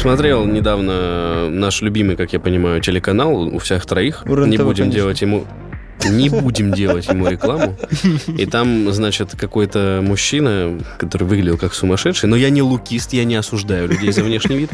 Смотрел недавно наш любимый, как я понимаю, телеканал у всех троих. Не будем делать ему не будем делать ему рекламу. И там, значит, какой-то мужчина, который выглядел как сумасшедший, но я не лукист, я не осуждаю людей за внешний вид.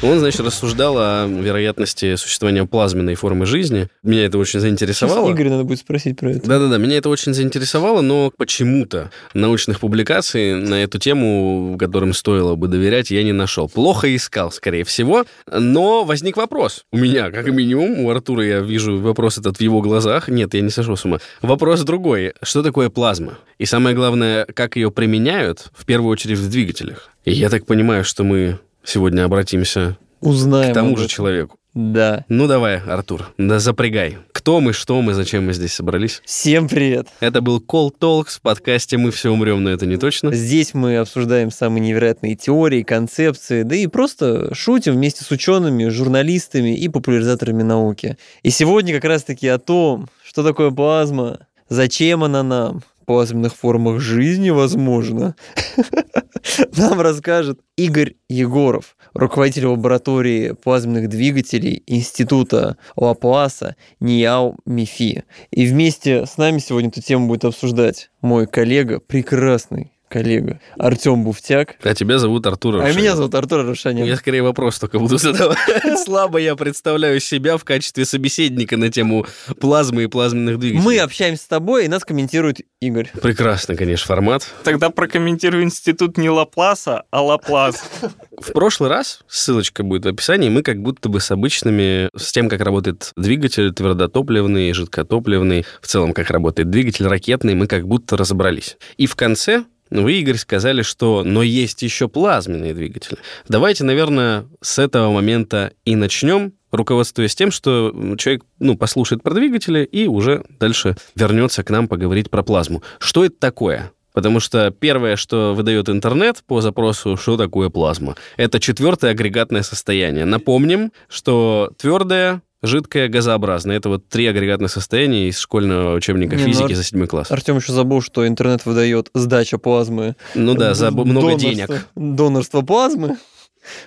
Он, значит, рассуждал о вероятности существования плазменной формы жизни. Меня это очень заинтересовало. Сейчас Игорь надо будет спросить про это. Да-да-да, меня это очень заинтересовало, но почему-то научных публикаций на эту тему, которым стоило бы доверять, я не нашел. Плохо искал, скорее всего, но возник вопрос. У меня, как минимум, у Артура я вижу вопрос этот в его глазах. Нет, я не сошел с ума. Вопрос другой. Что такое плазма? И самое главное, как ее применяют, в первую очередь в двигателях. И я так понимаю, что мы сегодня обратимся Узнаем к тому же человеку. Да. Ну давай, Артур, да запрягай. Кто мы, что мы, зачем мы здесь собрались? Всем привет. Это был Call Talks в подкасте «Мы все умрем, но это не точно». Здесь мы обсуждаем самые невероятные теории, концепции, да и просто шутим вместе с учеными, журналистами и популяризаторами науки. И сегодня как раз-таки о том, что такое плазма, зачем она нам, плазменных формах жизни, возможно, нам расскажет Игорь Егоров, руководитель лаборатории плазменных двигателей Института Лапласа НИАУ МИФИ. И вместе с нами сегодня эту тему будет обсуждать мой коллега, прекрасный коллега Артем Буфтяк. А тебя зовут Артур Рошанян. А меня зовут Артур Рошанян. Я скорее вопрос только буду задавать. Слабо я представляю себя в качестве собеседника на тему плазмы и плазменных двигателей. Мы общаемся с тобой, и нас комментирует Игорь. Прекрасный, конечно, формат. Тогда прокомментирую институт не Лапласа, а Лаплас. В прошлый раз, ссылочка будет в описании, мы как будто бы с обычными, с тем, как работает двигатель твердотопливный, жидкотопливный, в целом, как работает двигатель ракетный, мы как будто разобрались. И в конце вы, Игорь, сказали, что но есть еще плазменные двигатели. Давайте, наверное, с этого момента и начнем, руководствуясь тем, что человек ну, послушает про двигатели и уже дальше вернется к нам поговорить про плазму. Что это такое? Потому что первое, что выдает интернет по запросу, что такое плазма, это четвертое агрегатное состояние. Напомним, что твердое жидкое, газообразное. Это вот три агрегатных состояния из школьного учебника Не, ну, физики ну, за седьмой класс. Артем еще забыл, что интернет выдает сдача плазмы. Ну да, за много денег. Донорство плазмы.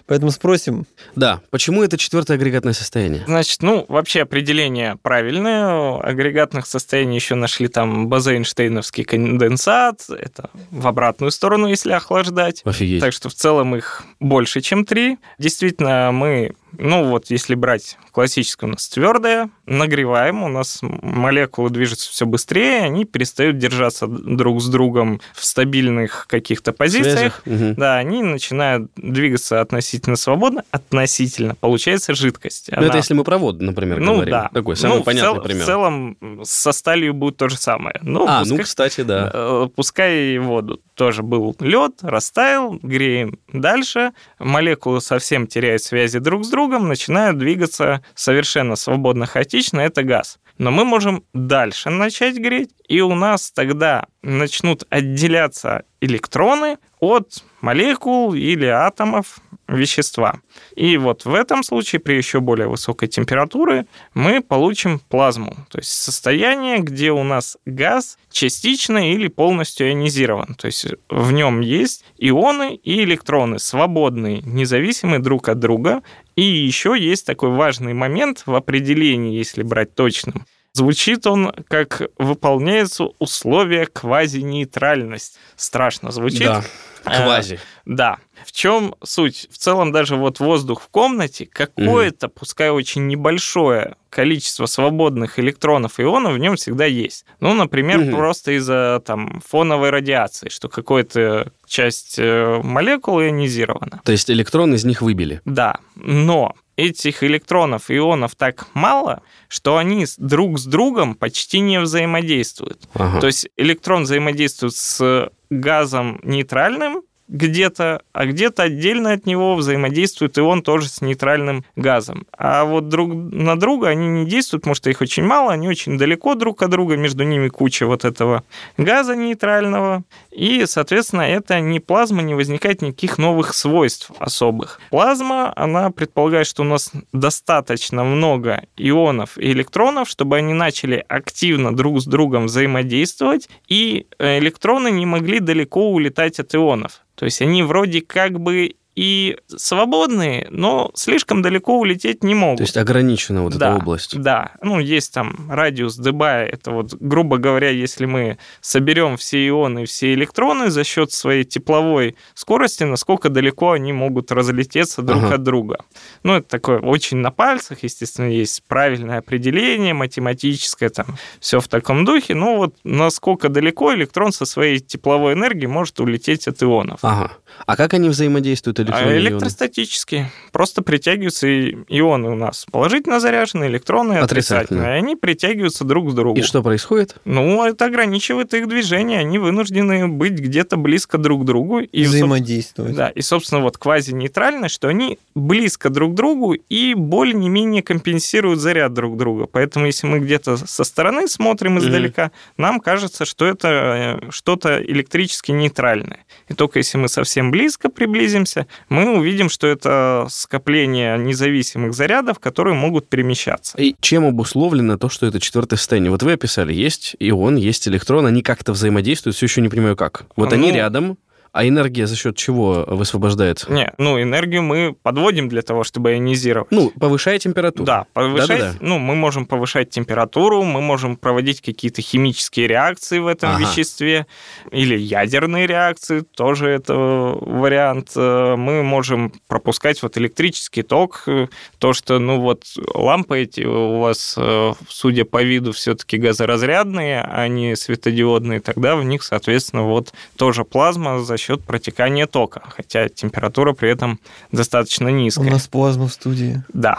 Поэтому спросим. Да, почему это четвертое агрегатное состояние? Значит, ну, вообще определение правильное. Агрегатных состояний еще нашли там базейнштейновский конденсат. Это в обратную сторону, если охлаждать. Офигеть. Так что в целом их больше, чем три. Действительно, мы ну вот, если брать классическую у нас твердое, нагреваем, у нас молекулы движутся все быстрее, они перестают держаться друг с другом в стабильных каких-то позициях. Угу. Да, они начинают двигаться относительно свободно, относительно. Получается жидкость. Ну, это если мы про воду, например, ну, говорим. Да. Такой самый ну, понятный в цел, пример. В целом со сталью будет то же самое. Ну, а, пускай, ну, кстати, да. Э, пускай воду тоже был лед, растаял, греем дальше, молекулы совсем теряют связи друг с другом, начинают двигаться совершенно свободно, хаотично, это газ. Но мы можем дальше начать греть, и у нас тогда начнут отделяться электроны от молекул или атомов вещества. И вот в этом случае при еще более высокой температуре мы получим плазму, то есть состояние, где у нас газ частично или полностью ионизирован. То есть в нем есть ионы и электроны, свободные, независимые друг от друга. И еще есть такой важный момент в определении, если брать точным. Звучит он, как выполняются условия квазинейтральность. Страшно звучит. Да, квази. Э, да. В чем суть? В целом даже вот воздух в комнате, какое-то, угу. пускай очень небольшое количество свободных электронов и ионов в нем всегда есть. Ну, например, угу. просто из-за там фоновой радиации, что какая-то часть э, молекул ионизирована. То есть электрон из них выбили? Да, но этих электронов ионов так мало, что они друг с другом почти не взаимодействуют. Ага. То есть электрон взаимодействует с газом нейтральным, где-то, а где-то отдельно от него взаимодействует и он тоже с нейтральным газом. А вот друг на друга они не действуют, потому что их очень мало, они очень далеко друг от друга, между ними куча вот этого газа нейтрального, и, соответственно, это не плазма, не возникает никаких новых свойств особых. Плазма, она предполагает, что у нас достаточно много ионов и электронов, чтобы они начали активно друг с другом взаимодействовать, и электроны не могли далеко улетать от ионов. То есть они вроде как бы и свободные, но слишком далеко улететь не могут. То есть ограничена вот да, эта область. Да, ну есть там радиус Дебая, это вот, грубо говоря, если мы соберем все ионы, все электроны за счет своей тепловой скорости, насколько далеко они могут разлететься друг Ага. от друга. Ну, это такое очень на пальцах, естественно, есть правильное определение, математическое, там, все в таком духе. Ну, вот насколько далеко электрон со своей тепловой энергией может улететь от ионов. Ага. А как они взаимодействуют, А электроны и ионы? электростатически. Просто притягиваются ионы у нас. Положительно заряженные, электроны отрицательные. И они притягиваются друг к другу. И что происходит? Ну, это ограничивает их движение. Они вынуждены быть где-то близко друг к другу. И, Взаимодействовать. да, и, собственно, вот квазинейтральность, что они близко друг к другу и более-не-менее компенсируют заряд друг друга. Поэтому, если мы где-то со стороны смотрим издалека, нам кажется, что это э, что-то электрически нейтральное. И только если мы совсем близко приблизимся, мы увидим, что это скопление независимых зарядов, которые могут перемещаться. И чем обусловлено то, что это четвертое состояние? Вот вы описали, есть ион, есть электрон, они как-то взаимодействуют, все еще не понимаю как. Вот они Ну- рядом, а энергия за счет чего высвобождается? Не, ну, энергию мы подводим для того, чтобы ионизировать. Ну, повышая температуру. Да, повышать, Да-да-да. ну, мы можем повышать температуру, мы можем проводить какие-то химические реакции в этом Ага. веществе, или ядерные реакции, тоже это вариант. Э, Мы можем пропускать вот электрический ток, э, то, что, ну, вот лампы эти у вас, э, судя по виду, все-таки газоразрядные, а не светодиодные, тогда в них, соответственно, вот тоже плазма за счет протекания тока, хотя температура при этом достаточно У низкая. нас плазма в студии. Да,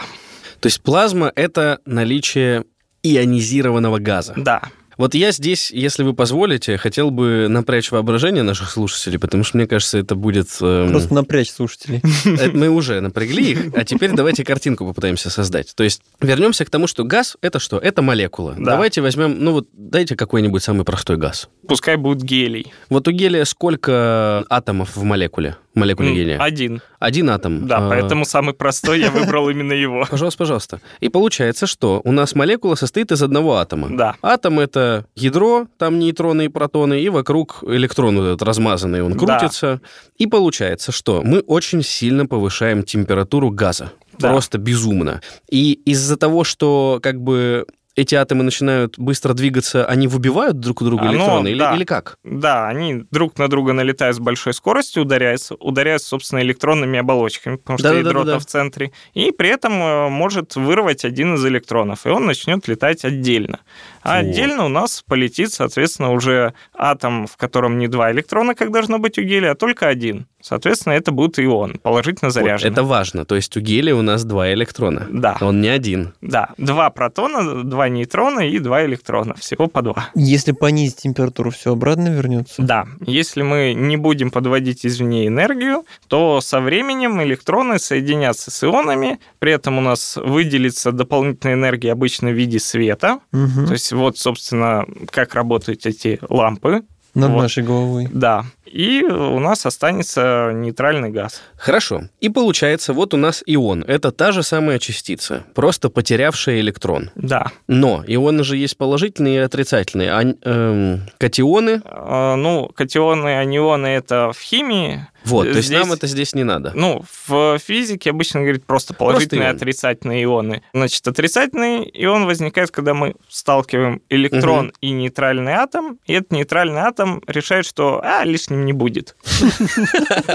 То есть плазма — это наличие ионизированного газа. да. Вот я здесь, если вы позволите, хотел бы напрячь воображение наших слушателей, потому что, мне кажется, это будет... эм, Просто напрячь слушателей. Это Мы уже напрягли их, а теперь давайте картинку попытаемся создать. То есть вернемся к тому, что газ — это что? Это молекула. Да. Давайте возьмем, ну вот дайте какой-нибудь самый простой газ. Пускай будет гелий. Вот у гелия сколько атомов в молекуле? Молекуле гелия? Один. Один атом. Да, А, поэтому самый простой я выбрал именно его. Пожалуйста, пожалуйста. И получается, что у нас молекула состоит из одного атома. Да. Атом — это ядро, там нейтроны и протоны, и вокруг электрон вот этот размазанный, он Да. крутится. И получается, что мы очень сильно повышаем температуру газа. Да. Просто безумно. И из-за того, что как бы эти атомы начинают быстро двигаться, они выбивают друг у друга А, ну, электроны? или, да. или как? Да, они друг на друга налетают с большой скоростью, ударяются, ударяются, собственно, электронными оболочками, потому что Да-да-да-да-да. ядро-то в центре, и при этом э, может вырвать один из электронов, и он начнет летать отдельно. А Вот. отдельно у нас полетит, соответственно, уже атом, в котором не два электрона, как должно быть у гелия, а только один. Соответственно, это будет ион, положительно Вот, заряженный. это важно. То есть у гелия у нас два электрона. Да. Он не один. Да, два протона, два нейтрона и два электрона, всего по два. Если понизить температуру, все обратно вернется. Да, если мы не будем подводить извне энергию, то со временем электроны соединятся с ионами, при этом у нас выделится дополнительная энергия обычно в виде света. Мгм. То есть вот, собственно, как работают эти лампы. Над вот. нашей головой. Да. И у нас останется нейтральный газ. Хорошо. И получается, вот у нас ион. Это та же самая частица, просто потерявшая электрон. Да. Но ионы же есть положительные и отрицательные. А эм, катионы, Э, Ну, катионы, анионы — это в химии. Вот, то есть Здесь- нам это здесь не надо. Ну, в физике обычно говорят просто положительные и ион. отрицательные ионы. Значит, отрицательный ион возникает, когда мы сталкиваем электрон и нейтральный атом, и этот нейтральный атом решает, что а, лишним не будет.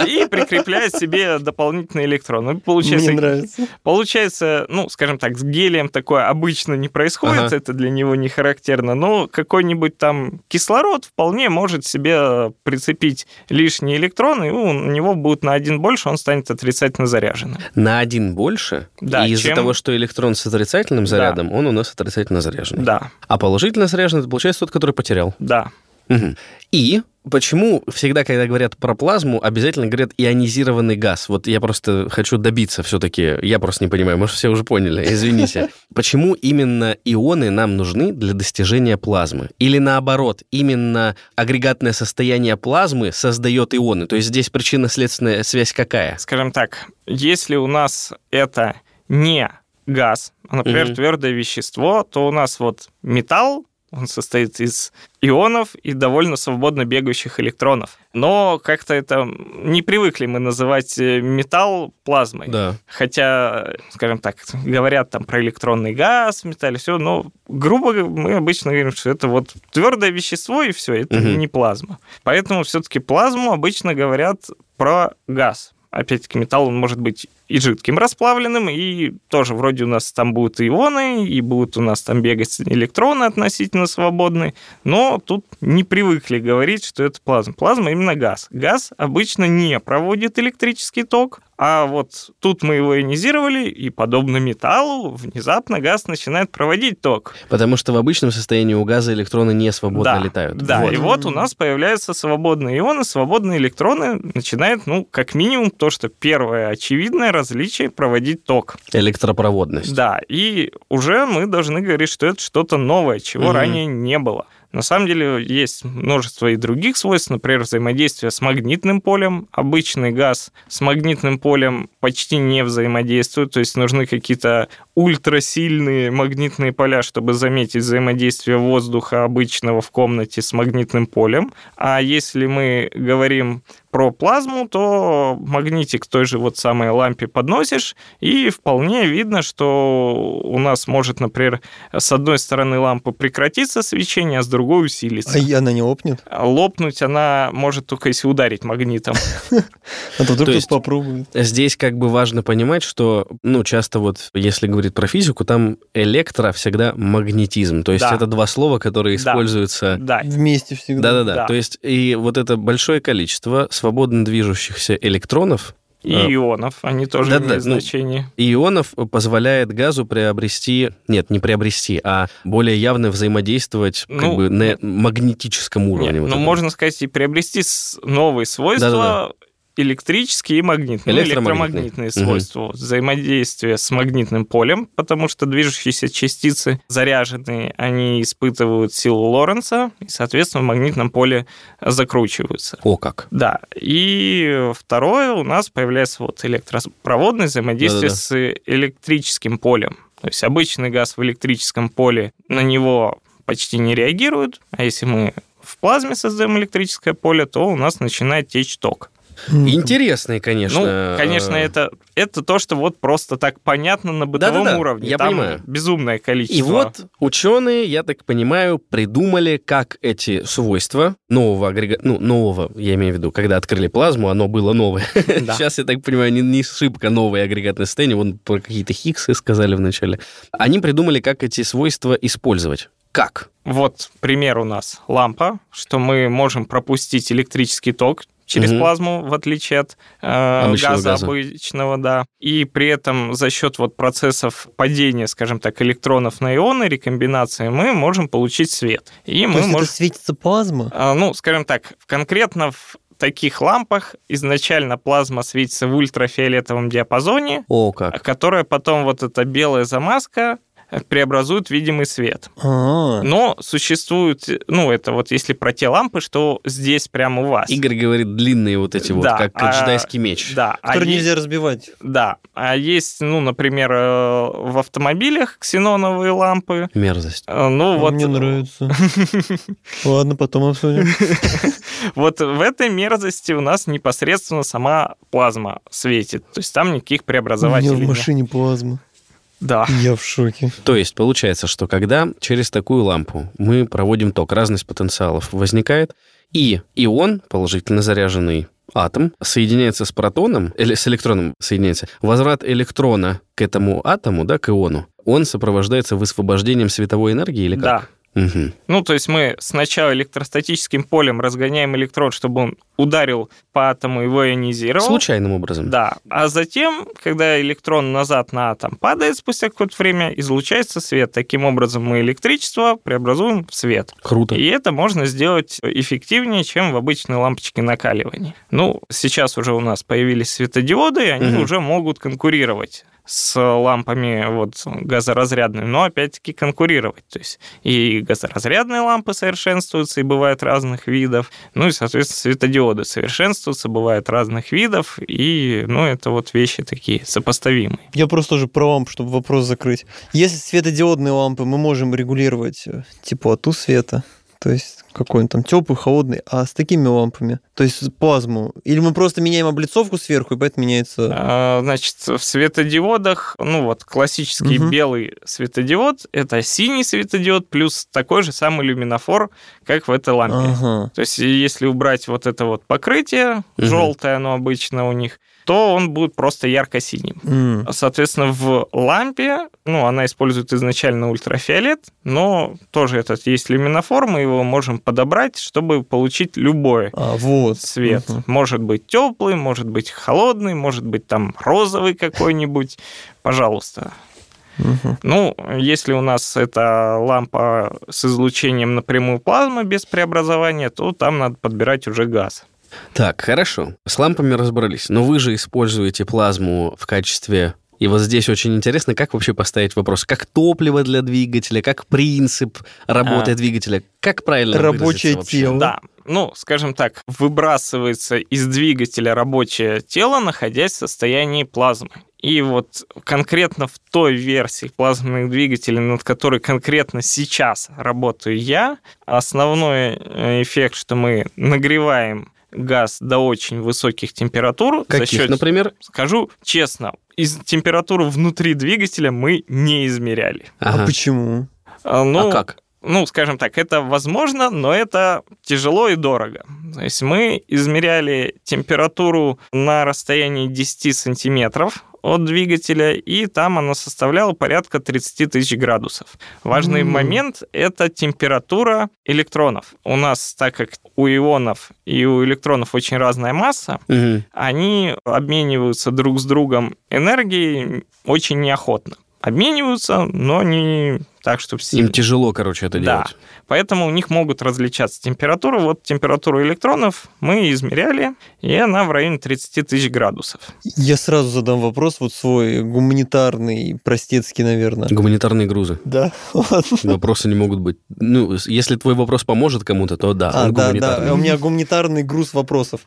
И прикрепляет себе дополнительный электрон. Ну, Мне Получается, нравится. получается, ну, скажем так, с гелием такое обычно не происходит, Ага. это для него не характерно, но какой-нибудь там кислород вполне может себе прицепить лишний электрон, и у него будет на один больше, он станет отрицательно заряженным. На один больше, Да, и из-за того, что электрон с отрицательным зарядом, он у нас отрицательно заряженный. Да, А положительно заряженный, это получается тот, который потерял. да. Мгм. И почему всегда, когда говорят про плазму, обязательно говорят ионизированный газ? Вот я просто хочу добиться все-таки, я просто не понимаю, может, все уже поняли, извините. Почему именно ионы нам нужны для достижения плазмы? Или наоборот, именно агрегатное состояние плазмы создает ионы? То есть здесь причинно-следственная связь какая? Скажем так, если у нас это не газ, а, например, Мгм. твердое вещество, то у нас вот металл он состоит из ионов и довольно свободно бегающих электронов. Но как-то это не привыкли мы называть э, металл плазмой. Да. Хотя, скажем так, говорят там про электронный газ в металле, все, но грубо мы обычно говорим, что это вот твердое вещество и все, это Мгм. не плазма. Поэтому все-таки плазму обычно говорят про газ. Опять-таки, металл он может быть и жидким расплавленным, и тоже вроде у нас там будут ионы, и будут у нас там бегать электроны относительно свободные, но тут не привыкли говорить, что это плазма. Плазма именно газ. Газ обычно не проводит электрический ток, а вот тут мы его ионизировали, и подобно металлу, внезапно газ начинает проводить ток. Потому что в обычном состоянии у газа электроны не свободно да, летают. Да, Вот. и вот у нас появляются свободные ионы, свободные электроны начинают, ну, как минимум, то, что первое очевидное различие проводить ток. Электропроводность. Да, и уже мы должны говорить, что это что-то новое, чего Мгм. ранее не было. На самом деле есть множество и других свойств, например, взаимодействие с магнитным полем. Обычный газ с магнитным полем почти не взаимодействует, то есть нужны какие-то ультрасильные магнитные поля, чтобы заметить взаимодействие воздуха обычного в комнате с магнитным полем. А если мы говорим про плазму, то магнитик той же вот самой лампе подносишь, и вполне видно, что у нас может, например, с одной стороны лампы прекратиться свечение, а с другой усилиться. А и она не лопнет? Лопнуть она может только если ударить магнитом. А то вдруг попробует. Здесь как бы важно понимать, что, ну, часто вот, если говорить про физику, там электро всегда магнетизм. То есть Да. это два слова, которые Да. используются... Да, Вместе всегда. Да-да-да. Да. То есть и вот это большое количество свободно движущихся электронов и А. ионов, они тоже Да-да, имеют ну, значение. и ионов позволяет газу приобрести... Нет, не приобрести, а более явно взаимодействовать как Ну, бы на магнетическом уровне. Нет, вот ну, этом. можно сказать, и приобрести новые свойства Да-да-да. Электрические и магнитные, ну, Электромагнитные. электромагнитные свойства. Вот Взаимодействие с магнитным полем, потому что движущиеся частицы заряженные, они испытывают силу Лоренца, и, соответственно, в магнитном поле закручиваются. О как. Да, и второе у нас появляется вот электропроводное взаимодействие Да-да-да. с электрическим полем. То есть обычный газ в электрическом поле на него почти не реагирует, а если мы в плазме создаем электрическое поле, то у нас начинает течь ток. М, Интересный, конечно. ну, конечно, э, это, это то, что вот просто так понятно на бытовом Да-да-да, уровне. я Там понимаю. безумное количество. И вот ученые, я так понимаю, придумали, как эти свойства нового агрегата, ну, нового, я имею в виду, когда открыли плазму, оно было новое. Да. Сейчас, я так понимаю, не, не шибко новое агрегатное состояние, вон про какие-то хиггсы сказали вначале. Они придумали, как эти свойства использовать. Как? Вот пример у нас лампа, что мы можем пропустить электрический ток через Мгм. плазму, в отличие от э, Обычного газа, газа. обычного, да. И при этом за счет вот процессов падения, скажем так, электронов на ионы, рекомбинации, мы можем получить свет. И То мы есть можем... это светится плазма? А, Ну, скажем так, конкретно в таких лампах изначально плазма светится в ультрафиолетовом диапазоне, О, как. которая потом вот эта белая замазка преобразует в видимый свет. А, Но существует, ну, это вот если про те лампы, что здесь прямо у вас. Игорь говорит, длинные вот эти вот, Да, как а, джедайский меч. Да, а который есть- нельзя разбивать. Да, а есть, ну, например, э, в автомобилях ксеноновые лампы. Мерзость. Э, Ну, А вот, Мне нравится. Ладно, потом обсудим. вот в этой мерзости у нас непосредственно сама плазма светит. То есть там никаких У меня преобразователей в машине плазма. Да. Я в шоке. То есть получается, что когда через такую лампу мы проводим ток, разность потенциалов возникает, и ион, положительно заряженный атом, соединяется с протоном, или с электроном соединяется, возврат электрона к этому атому, да, к иону, он сопровождается высвобождением световой энергии или Да. Мгм. Ну, то есть мы сначала электростатическим полем разгоняем электрон, чтобы он ударил по атому, его ионизировал. Случайным образом. Да. А затем, когда электрон назад на атом падает спустя какое-то время, излучается свет. Таким образом мы электричество преобразуем в свет. Круто. И это можно сделать эффективнее, чем в обычной лампочке накаливания. Ну, сейчас уже у нас появились светодиоды, и они Мгм. уже могут конкурировать с лампами вот газоразрядными, но опять-таки конкурировать. То есть и газоразрядные лампы совершенствуются, и бывают разных видов, ну и, соответственно, светодиоды совершенствуются, бывают разных видов, и, ну, это вот вещи такие сопоставимые. Я просто тоже про лампу, чтобы вопрос закрыть. Если светодиодные лампы мы можем регулировать э, теплоту света, то есть какой он там теплый, холодный, а с такими лампами, то есть плазму, или мы просто меняем облицовку сверху, и поэтому меняется... А, значит, в светодиодах, ну вот классический Мгм. белый светодиод, это синий светодиод плюс такой же самый люминофор, как в этой лампе. Ага. То есть если убрать вот это вот покрытие, Мгм. желтое оно обычно у них, то он будет просто ярко-синим. М. Соответственно, в лампе, ну, она использует изначально ультрафиолет, но тоже этот есть люминофор, мы его можем подобрать, чтобы получить любой А, вот. цвет. Мгм. Может быть теплый, может быть холодный, может быть там розовый какой-нибудь. Пожалуйста. Ну, если у нас это лампа с излучением напрямую плазмы без преобразования, то там надо подбирать уже газ. Так, хорошо. С лампами разобрались. Но вы же используете плазму в качестве... И вот здесь очень интересно, как вообще поставить вопрос. Как топливо для двигателя, как принцип работы А. двигателя. Как правильно Рабочее тело. Да, ну, скажем так, выбрасывается из двигателя рабочее тело, находясь в состоянии плазмы. И вот конкретно в той версии плазменных двигателей, над которой конкретно сейчас работаю я, основной э, эффект, что мы нагреваем газ до очень высоких температур. за Каких, счет- например? Скажу честно, из температуру внутри двигателя мы не измеряли. А почему? А, Ну, а как? ну, скажем так, это возможно, но это тяжело и дорого. То есть мы измеряли температуру на расстоянии 10 сантиметров от двигателя, и там она составляла порядка 30 тысяч градусов. Важный М. момент – это температура электронов. У нас, так как у ионов и у электронов очень разная масса, Мгм. они обмениваются друг с другом энергией очень неохотно. Обмениваются, но не так, чтобы сильно. Им тяжело, короче, это Да. делать. Поэтому у них могут различаться температуры. Вот температуру электронов мы измеряли, и она в районе 30 тысяч градусов. Я сразу задам вопрос, вот свой гуманитарный, простецкий, наверное. Гуманитарные грузы. Да. Вопросы не могут быть. Ну, если твой вопрос поможет кому-то, то да, А, он да, гуманитарный. да, у меня гуманитарный груз вопросов.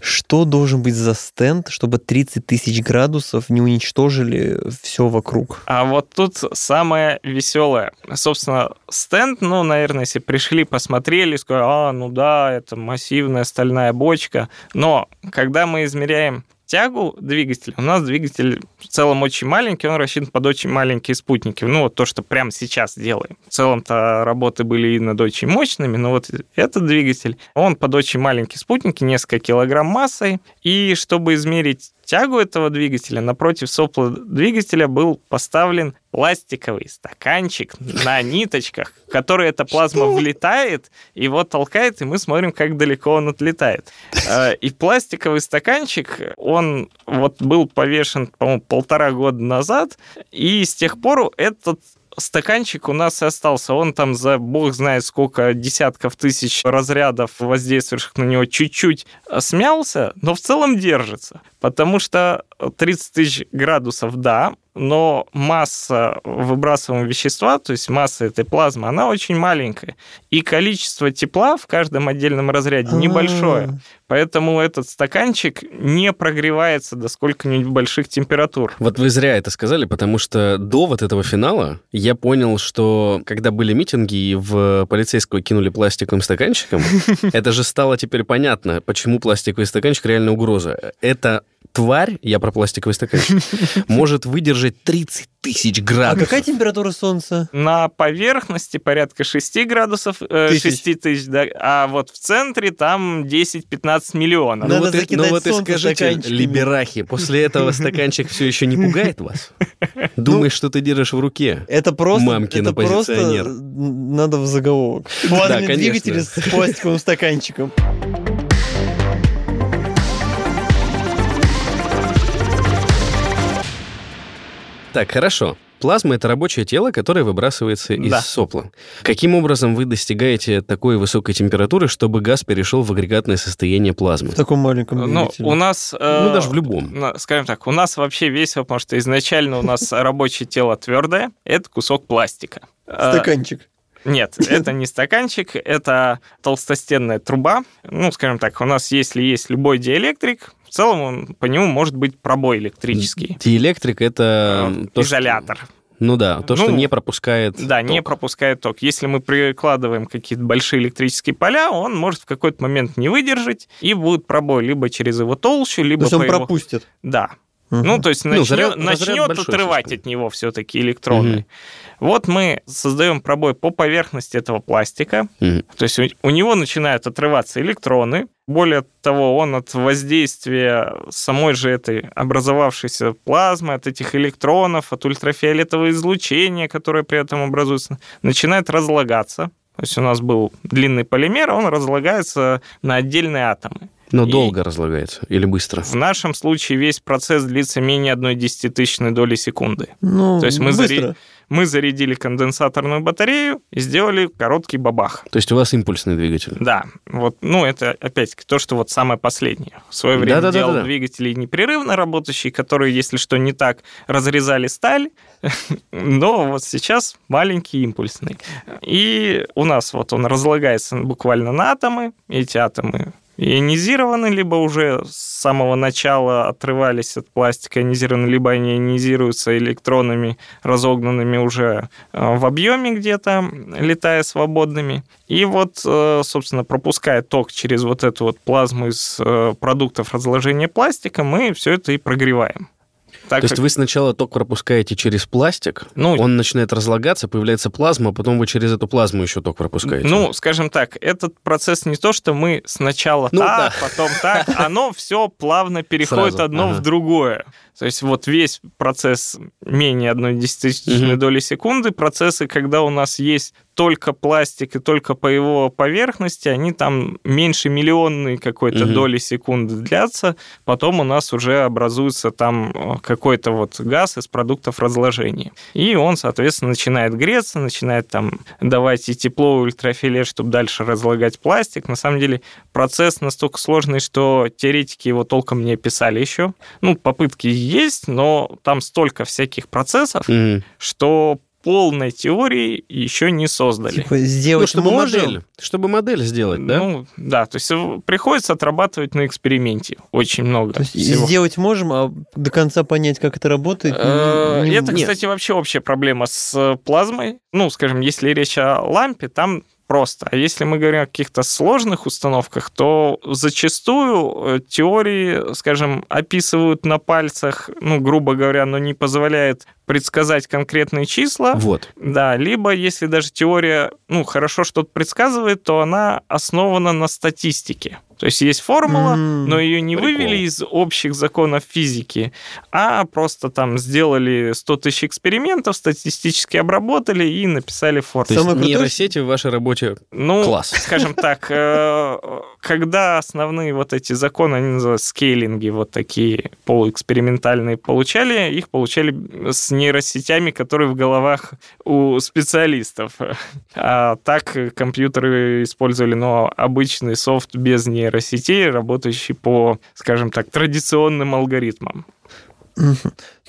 Что должен быть за стенд, чтобы 30 тысяч градусов не уничтожили все вокруг? А вот тут самое веселое. Собственно, стенд, ну, наверное, если пришли, посмотрели, сказали, а, ну да, это массивная стальная бочка. Но когда мы измеряем тягу двигателя, у нас двигатель в целом очень маленький, он рассчитан под очень маленькие спутники. Ну, вот то, что прямо сейчас делаем. В целом-то работы были и над очень мощными, но вот этот двигатель, он под очень маленькие спутники, несколько килограмм массой. И чтобы измерить тягу этого двигателя, напротив сопла двигателя был поставлен пластиковый стаканчик на ниточках, в который эта плазма влетает, его толкает, и мы смотрим, как далеко он отлетает. Э, И пластиковый стаканчик, он вот был повешен, по-моему, полтора года назад, и с тех пор этот стаканчик у нас и остался. Он там за бог знает сколько десятков тысяч разрядов воздействующих на него чуть-чуть смялся, но в целом держится. Потому что 30 тысяч градусов, да, но масса выбрасываемого вещества, то есть масса этой плазмы, она очень маленькая. И количество тепла в каждом отдельном разряде небольшое. А, Поэтому этот стаканчик не прогревается до сколько-нибудь больших температур. Вот вы зря это сказали, потому что до вот этого финала я понял, что когда были митинги и в полицейского кинули пластиковым стаканчиком, это же стало теперь понятно, почему пластиковый стаканчик реально угроза. Эта тварь, я про пластиковый стаканчик, может выдержать 30 тысяч А градусов. какая температура Солнца? На поверхности порядка 6 градусов, э, Тысяч. 6 тысяч, да, а вот в центре там 10-15 миллионов. Ну Надо вот, и, ну вот и скажите, либерахи, после этого стаканчик все еще не пугает вас? Думаешь, что ты держишь в руке? Это просто, Мамкин это просто надо в заголовок. Плазменный конечно. двигатель с пластиковым стаканчиком. Так, хорошо. Плазма — это рабочее тело, которое выбрасывается из Да. сопла. Каким образом вы достигаете такой высокой температуры, чтобы газ перешел в агрегатное состояние плазмы? В таком маленьком Ну, двигателе. у нас... Ну, э, даже в любом. Скажем так, у нас вообще весело, потому что изначально у нас рабочее тело твердое, это кусок пластика. Э, Стаканчик. Нет, это не стаканчик, это толстостенная труба. Ну, скажем так, у нас, если есть любой диэлектрик, в целом он, по нему может быть пробой электрический. Диэлектрик — это... Э, то, что- Изолятор. Ну да, то, что Ну, не пропускает Да, не ток. пропускает ток. Если мы прикладываем какие-то большие электрические поля, он может в какой-то момент не выдержать, и будет пробой либо через его толщу, либо То есть он его... пропустит. Да. Мгм. Ну, то есть Ну, начнет, заряд- начнет большой отрывать слишком. от него все-таки электроны. Мгм. Вот мы создаем пробой по поверхности этого пластика. Мгм. То есть у, у него начинают отрываться электроны. Более того, он от воздействия самой же этой образовавшейся плазмы, от этих электронов, от ультрафиолетового излучения, которое при этом образуется, начинает разлагаться. То есть у нас был длинный полимер, он разлагается на отдельные атомы. Но И- долго разлагается или быстро? В нашем случае весь процесс длится менее одной десятитысячной доли секунды. Ну, То есть мы заре- Мы зарядили конденсаторную батарею и сделали короткий бабах. То есть у вас импульсный двигатель? Да, вот, ну, это опять-таки то, что вот самое последнее. В свое время Да-да-да-да-да. делал двигатели непрерывно работающие, которые, если что не так, разрезали сталь, но вот сейчас маленький импульсный. И у нас вот он разлагается буквально на атомы, эти атомы ионизированы, либо уже с самого начала отрывались от пластика ионизированы, либо они ионизируются электронами, разогнанными уже э, в объеме где-то, летая свободными. И вот, э, собственно, пропуская ток через вот эту вот плазму из э, продуктов разложения пластика, мы все это и прогреваем. Так То есть как- вы сначала ток пропускаете через пластик, ну, он начинает разлагаться, появляется плазма, а потом вы через эту плазму еще ток пропускаете. Ну, скажем так, этот процесс не то, что мы сначала Ну так, потом так, оно все плавно переходит Сразу, одно ага. в другое. То есть вот весь процесс менее одной десятитысячной Мгм. доли секунды, процессы, когда у нас есть только пластик и только по его поверхности, они там меньше миллионной какой-то Мгм. доли секунды длятся, потом у нас уже образуется там э, какой-то вот газ из продуктов разложения. И он, соответственно, начинает греться, начинает там давать и тепло, и ультрафиолет, чтобы дальше разлагать пластик. На самом деле процесс настолько сложный, что теоретики его толком не описали еще. Ну, попытки есть, но там столько всяких процессов, Мгм. что полной теории еще не создали. Типа Ну, сделать чтобы можем, модель, чтобы модель сделать, да? Ну, да, то есть э, приходится отрабатывать на эксперименте очень много То есть всего. сделать можем, а до конца понять, как это работает. Э, не- Это, не- кстати, вообще общая проблема с плазмой. Ну, скажем, если речь о лампе, там просто. А если мы говорим о каких-то сложных установках, то зачастую э, теории, скажем, описывают на пальцах, ну, грубо говоря, но не позволяет предсказать конкретные числа. Вот. Да, либо если даже теория, ну, хорошо что-то предсказывает, то она основана на статистике. То есть есть формула, М, но ее не прикол. вывели из общих законов физики, а просто там сделали 100 тысяч экспериментов, статистически обработали и написали То формулу. есть Самое крутое, нейросети в вашей работе Ну, класс. скажем так, э, когда основные вот эти законы, они называются скейлинги, вот такие полуэкспериментальные, получали, их получали с нейросетями, которые в головах у специалистов. А так компьютеры использовали, но обычный софт без нейросетей, работающий по, скажем так, традиционным алгоритмам.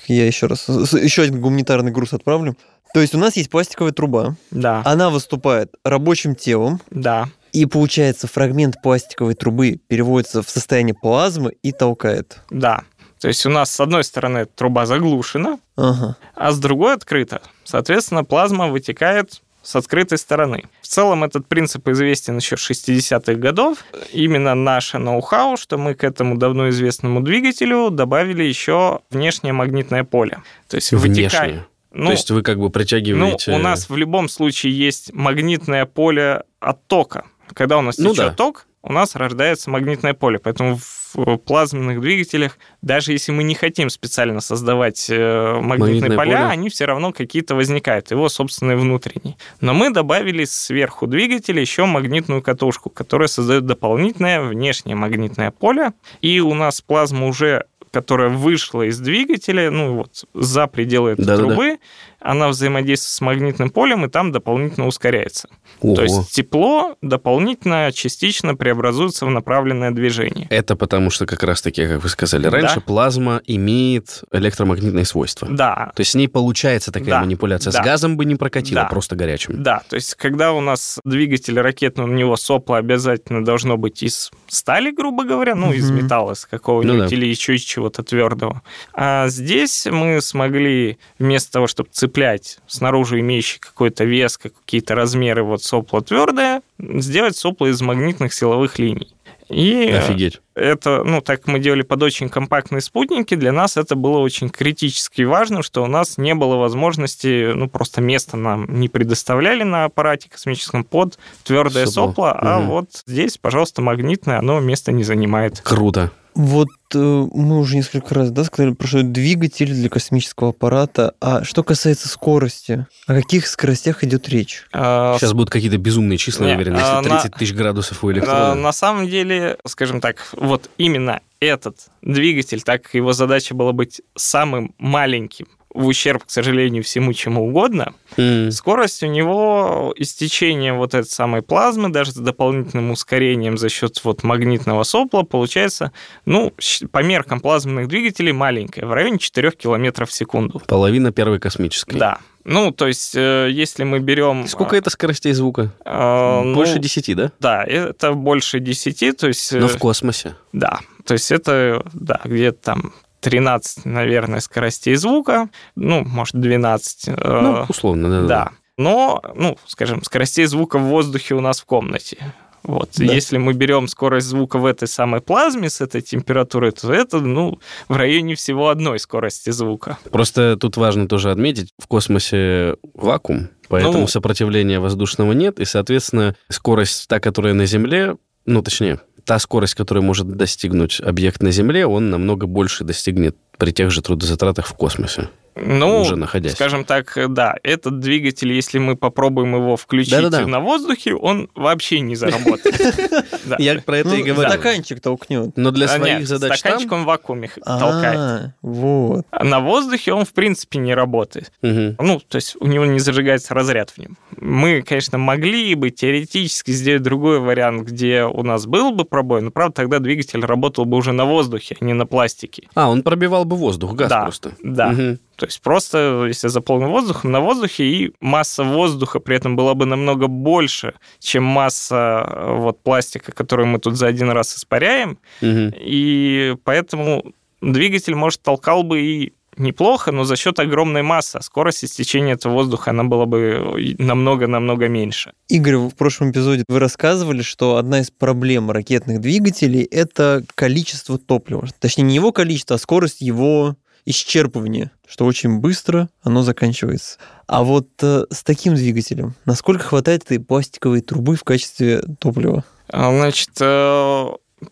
Я еще раз, еще один гуманитарный груз отправлю. То есть у нас есть пластиковая труба, Да, она выступает рабочим телом, да. и получается фрагмент пластиковой трубы переводится в состояние плазмы и толкает. Да. То есть у нас с одной стороны труба заглушена, Ага. а с другой открыто. Соответственно, плазма вытекает с открытой стороны. В целом этот принцип известен еще с 60-х годов. Именно наше ноу-хау, что мы к этому давно известному двигателю добавили еще внешнее магнитное поле. То есть вытекая... Внешне. Ну, То есть вы как бы ну, притягиваете... у нас в любом случае есть магнитное поле от тока. Когда у нас Ну течет да. ток, у нас рождается магнитное поле. Поэтому в плазменных двигателях, даже если мы не хотим специально создавать э, магнитные Магнитное поля, поле. они все равно какие-то возникают, его собственные внутренние. Но мы добавили сверху двигателя еще магнитную катушку, которая создает дополнительное внешнее магнитное поле. И у нас плазма уже которая вышла из двигателя, ну вот за пределы этой Да-да-да. трубы, она взаимодействует с магнитным полем, и там дополнительно ускоряется. Ого. То есть тепло дополнительно частично преобразуется в направленное движение. Это потому что, как раз-таки, как вы сказали раньше, Да. плазма имеет электромагнитные свойства. Да, То есть с ней получается такая Да, манипуляция. да. С газом бы не прокатило, Да. просто горячим. Да, то есть когда у нас двигатель ракетный, у него сопло обязательно должно быть из стали, грубо говоря, ну, из Мгм. металла, из какого-нибудь, Ну да. или еще из чего-то твердого. А здесь мы смогли вместо того, чтобы цеплять снаружи имеющий какой-то вес, какие-то размеры, вот сопло твердое, сделать сопло из магнитных силовых линий. И э, Офигеть. это, ну, так мы делали под очень компактные спутники, для нас это было очень критически важно, что у нас не было возможности, ну, просто места нам не предоставляли на аппарате космическом под твердое Сопло. сопло, а Мгм. вот здесь, пожалуйста, магнитное, оно места не занимает. Круто. Вот э, мы уже несколько раз да, сказали про что двигатель для космического аппарата. А что касается скорости, о каких скоростях идет речь? А, Сейчас будут какие-то безумные числа, Не, уверен, а, если на- 30 тысяч градусов у электрона. На самом деле, скажем так, вот именно этот двигатель, так как его задача была быть самым маленьким, в ущерб, к сожалению, всему чему угодно, М. Скорость у него истечения вот этой самой плазмы, даже с дополнительным ускорением за счет вот магнитного сопла, получается, ну, по меркам плазменных двигателей маленькая, в районе 4 км в секунду. Половина первой космической. Да. Ну, то есть, э, если мы берем... Сколько это скоростей звука? э, ну, Больше 10, да? Да, это больше 10, то есть... Но э, в космосе. Да, то есть это, да, где-то там 13, наверное, скоростей звука, ну, может, 12. э, Ну, условно, да. Да. Но, ну, скажем, скоростей звука в воздухе у нас в комнате. Вот. Да. Если мы берем скорость звука в этой самой плазме с этой температурой, то это, ну, в районе всего одной скорости звука. Просто тут важно тоже отметить, в космосе вакуум, поэтому Ну. сопротивления воздушного нет, и, соответственно, скорость та, которая на Земле, ну, точнее, та скорость, которую может достигнуть объект на Земле, он намного больше достигнет при тех же трудозатратах в космосе, Ну, уже находясь. скажем так, да, этот двигатель, если мы попробуем его включить Да-да-да. на воздухе, он вообще не заработает. Да. Я про это и Ну, говорю. Стаканчик толкнет. Но для А, своих задач стаканчик он в вакууме толкает. А, вот. А на воздухе он, в принципе, не работает. Ну, то есть у него не зажигается разряд в нем. Мы, конечно, могли бы теоретически сделать другой вариант, где у нас был бы пробой, но, правда, тогда двигатель работал бы уже на воздухе, а не на пластике. А, он пробивал бы воздух, газ Да, просто. Да. Мгм. То есть просто, если заполнен воздухом, на воздухе, и масса воздуха при этом была бы намного больше, чем масса э, вот пластика, которую мы тут за один раз испаряем. Мгм. И поэтому двигатель, может, толкал бы и неплохо, но за счет огромной массы, а скорость истечения этого воздуха, она была бы намного-намного меньше. Игорь, в прошлом эпизоде вы рассказывали, что одна из проблем ракетных двигателей – это количество топлива. Точнее, не его количество, а скорость его исчерпывания, что очень быстро оно заканчивается. А вот э, с таким двигателем, насколько хватает этой пластиковой трубы в качестве топлива? А, Значит, э,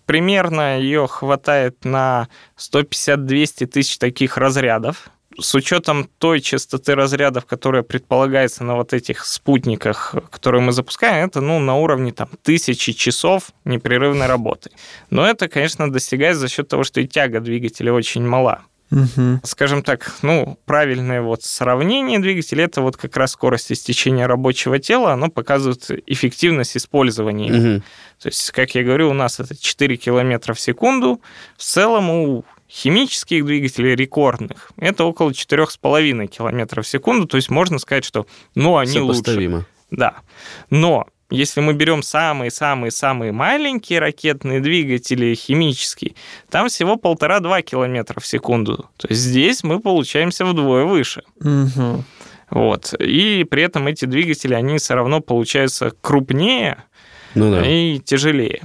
примерно ее хватает на 150-200 тысяч таких разрядов. С учетом той частоты разрядов, которая предполагается на вот этих спутниках, которые мы запускаем, это ну, на уровне там, тысячи часов непрерывной работы. Но это, конечно, достигается за счет того, что и тяга двигателя очень мала. Мгм. Скажем так, ну, правильное вот сравнение двигателя, это вот как раз скорость истечения рабочего тела, оно показывает эффективность использования. Мгм. То есть, как я говорю, у нас это 4 километра в секунду. В целом у химических двигателей рекордных это около 4,5 километров в секунду. То есть можно сказать, что ну, они лучше. Да. Но если мы берем самые-самые-самые маленькие ракетные двигатели химические, там всего полтора-два километра в секунду. То есть здесь мы получаемся вдвое выше. Мгм. Вот. И при этом эти двигатели, они все равно получаются крупнее Ну да. и тяжелее.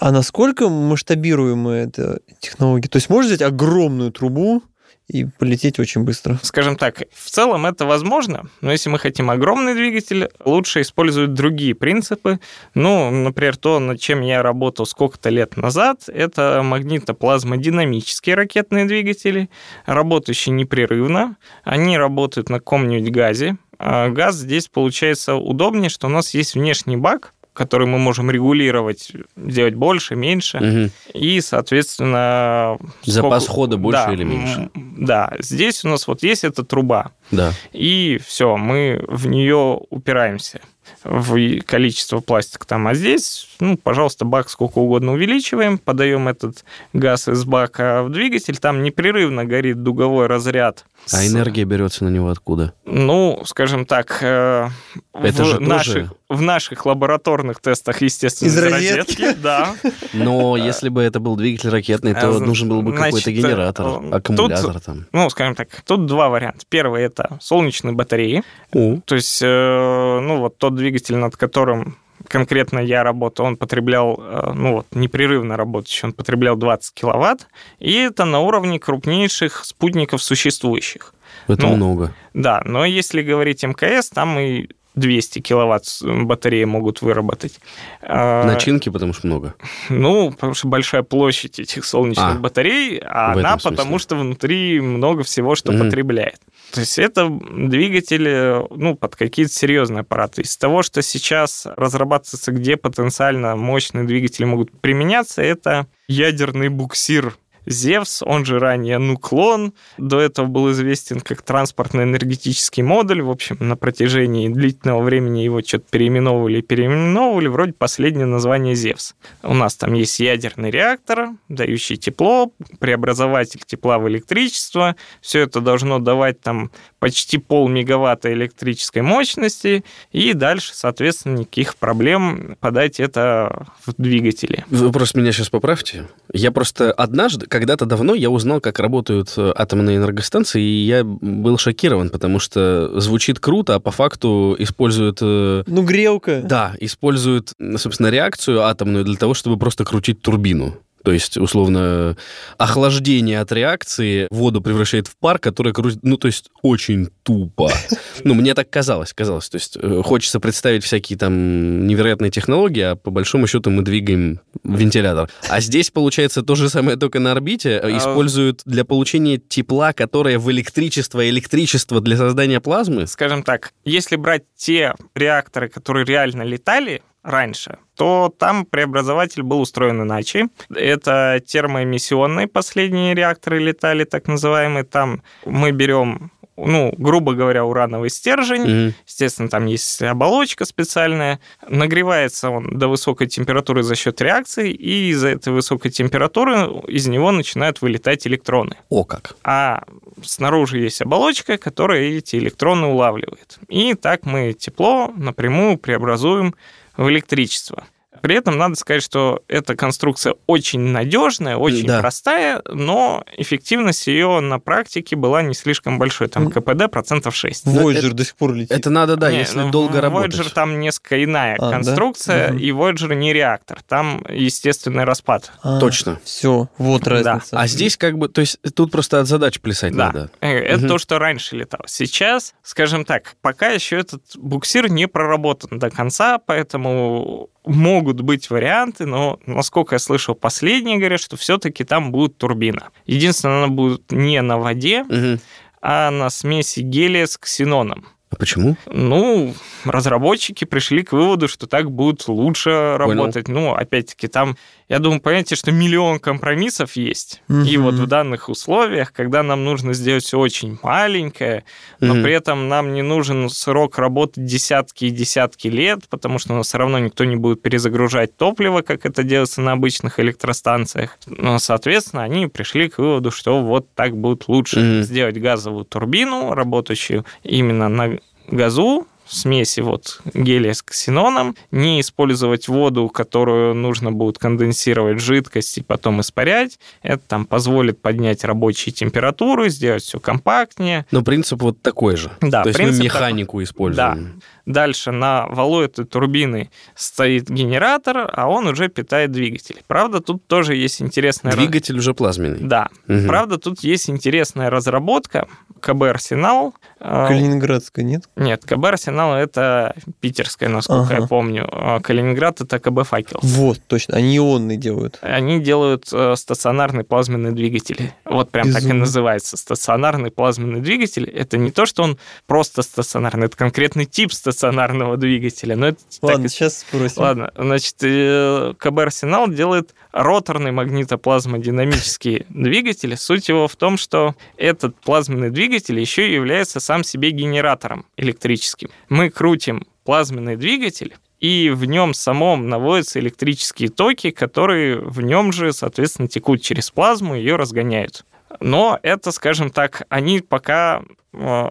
А насколько масштабируемая эта технология? То есть можно взять огромную трубу и полететь очень быстро? Скажем так, в целом это возможно, но если мы хотим огромный двигатель, лучше использовать другие принципы. Ну, например, то, над чем я работал сколько-то лет назад, это магнитно-плазмодинамические ракетные двигатели, работающие непрерывно. Они работают на каком-нибудь газе. А газ здесь получается удобнее, что у нас есть внешний бак, который мы можем регулировать, делать больше, меньше. Мгм. И, соответственно... Запас сколько- хода больше Да, или меньше? Да, здесь у нас вот есть эта труба, Да. и все, мы в нее упираемся в количество пластика там. А здесь, ну, пожалуйста, бак сколько угодно увеличиваем, подаем этот газ из бака в двигатель, там непрерывно горит дуговой разряд. А энергия берется на него откуда? Ну, скажем так, э, Это в, же тоже- наших, в наших лабораторных тестах, естественно, Из из розетки? розетки, да. Но если бы это был двигатель ракетный, то А, нужен был бы какой-то значит, генератор, э, аккумулятор там. Ну, скажем так, тут два варианта. Первый – это солнечные батареи. То есть, э, ну, вот тот двигатель, над которым конкретно я работал, он потреблял, э, ну вот, непрерывно работающий, он потреблял 20 киловатт, и это на уровне крупнейших спутников существующих. это ну, много. Да, но если говорить МКС, там и 200 киловатт батареи могут выработать. Э, Начинки, потому что много. Ну, потому что большая площадь этих солнечных А, батарей, а она смысле. потому что внутри много всего, что Мгм. потребляет. То есть это двигатель, э, ну, под какие-то серьезные аппараты. Из того, что сейчас разрабатывается, где потенциально мощные двигатели могут применяться, это ядерный буксир Зевс, он же ранее Нуклон, до этого был известен как транспортно-энергетический модуль. В общем, на протяжении длительного времени его что-то переименовывали и переименовывали. Вроде последнее название Зевс. У нас там есть ядерный реактор, дающий тепло, преобразователь тепла в электричество. Все это должно давать там почти полмегаватта электрической мощности. И дальше, соответственно, никаких проблем подать это в двигатели. Вы просто меня сейчас поправьте. Я просто однажды, когда-то давно, я узнал, как работают э, атомные энергостанции, и я был шокирован, потому что звучит круто, а по факту используют... э, Ну, грелка. Да, используют, собственно, реакцию атомную для того, чтобы просто крутить турбину. То есть, условно, охлаждение от реакции воду превращает в пар, который крутит... Ну, то есть, очень тупо. Ну, мне так казалось, казалось. То есть, э, хочется представить всякие там невероятные технологии, а по большому счету мы двигаем вентилятор. А здесь, получается, то же самое, только на орбите. э, А- Используют для получения тепла, которое в электричество, электричество для создания плазмы. скажем так, если брать те реакторы, которые реально летали раньше, то там преобразователь был устроен иначе. Это термоэмиссионные последние реакторы летали, так называемые. Там мы берем ну, грубо говоря, урановый стержень. Мгм. Естественно, там есть оболочка специальная. Нагревается он до высокой температуры за счет реакции, и из-за этой высокой температуры из него начинают вылетать электроны О как. а снаружи есть оболочка, которая эти электроны улавливает. И так мы тепло напрямую преобразуем в электричество. При этом надо сказать, что эта конструкция очень надежная, очень Да. простая, но эффективность ее на практике была не слишком большой. Там. КПД процентов 6. Ну, Voyager это- до сих пор летит. Это надо, да, Не, если ну, долго работать. Voyager там несколько иная А, да? конструкция, Мгм. и Voyager не реактор. Там естественный распад. Точно. Все, А, вот Да. разница. А здесь как бы, то есть тут просто от задач плясать Да. надо. Э, Это Мгм. то, что раньше летало. Сейчас, скажем так, пока еще этот буксир не проработан до конца, поэтому могут быть варианты, но, насколько я слышал, последние говорят, что все-таки там будет турбина. Единственное, она будет не на воде, Мгм. а на смеси гелия с ксеноном. А почему? Ну, разработчики пришли к выводу, что так будет лучше работать. Ну, опять-таки, там, я думаю, понимаете, что миллион компромиссов есть. И Мгм. вот в данных условиях, когда нам нужно сделать все очень маленькое, но Мгм. при этом нам не нужен срок работы десятки и десятки лет, потому что ну, все равно никто не будет перезагружать топливо, как это делается на обычных электростанциях. Но, соответственно, они пришли к выводу, что вот так будет лучше Мгм. сделать газовую турбину, работающую именно на газу, смеси вот гелия с ксеноном, не использовать воду, которую нужно будет конденсировать в жидкость и потом испарять. Это там позволит поднять рабочие температуры, сделать все компактнее. Но принцип вот такой же. Да, То есть мы механику используем. Дальше на валу этой турбины стоит генератор, а он уже питает двигатель. Правда, тут тоже есть интересная... раз- Двигатель уже плазменный. Да. Мгм. Правда, тут есть интересная разработка. КБ «Арсенал». э, Калининградская, нет? Нет, КБ «Арсенал» — это питерская, насколько Ага. я помню. А Калининград — это КБ «Факел». Вот, точно. Они ионные делают. Они делают э, стационарный плазменный двигатель. Вот прям так и Безумно. называется. Стационарный плазменный двигатель. Это не то, что он просто стационарный, это конкретный тип стационарного стационарного двигателя. Но это так Ладно, и- сейчас спросим. Ладно, значит, э, КБ «Арсенал» делает роторный магнитоплазмодинамический двигатель. Суть его в том, что этот плазменный двигатель еще и является сам себе генератором электрическим. Мы крутим плазменный двигатель, и в нем самом наводятся электрические токи, которые в нем же, соответственно, текут через плазму и ее разгоняют. Но это, скажем так, они пока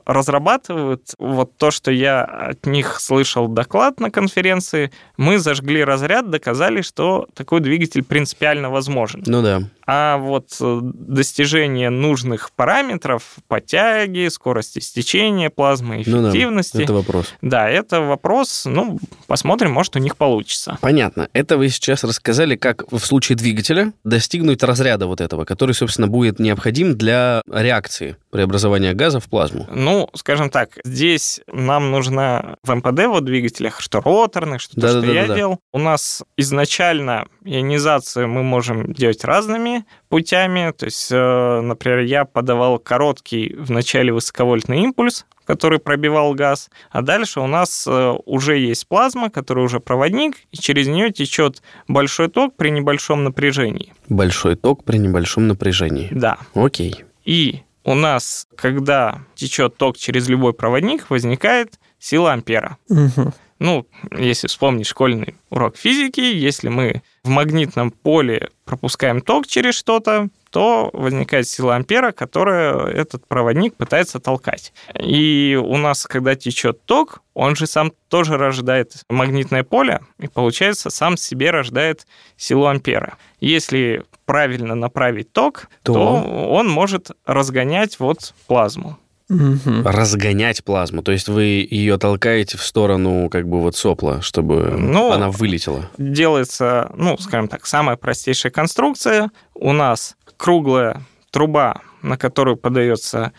разрабатывают вот то, что я от них слышал доклад на конференции. Мы зажгли разряд, доказали, что такой двигатель принципиально возможен. Ну да. А вот э, достижение нужных параметров по тяге, скорости стечения плазмы, Ну да, эффективности, это вопрос. да, это вопрос, ну, посмотрим, может, у них получится. Понятно. Это вы сейчас рассказали, как в случае двигателя достигнуть разряда вот этого, который, собственно, будет необходим для реакции преобразования газа в плазму. Ну, скажем так, здесь нам нужна в МПД вот двигателях, что роторных, что то, что я делал. У нас изначально ионизацию мы можем делать разными путями. То есть, э, например, я подавал короткий в начале высоковольтный импульс, который пробивал газ, а дальше у нас э, уже есть плазма, которая уже проводник, и через нее течет большой ток при небольшом напряжении. Большой ток при небольшом напряжении. Да. Окей. И у нас, когда течет ток через любой проводник, возникает сила ампера. Мгм. Ну, если вспомнить школьный урок физики, если мы в магнитном поле пропускаем ток через что-то, то возникает сила ампера, которая этот проводник пытается толкать. И у нас, когда течет ток, он же сам тоже рождает магнитное поле, и получается, сам себе рождает силу ампера. Если правильно направить ток, То? то он может разгонять вот плазму. Мгм. Разгонять плазму. То есть вы ее толкаете в сторону как бы вот сопла, чтобы Ну, она вылетела. делается, ну, скажем так, самая простейшая конструкция. У нас круглая труба, на которую подается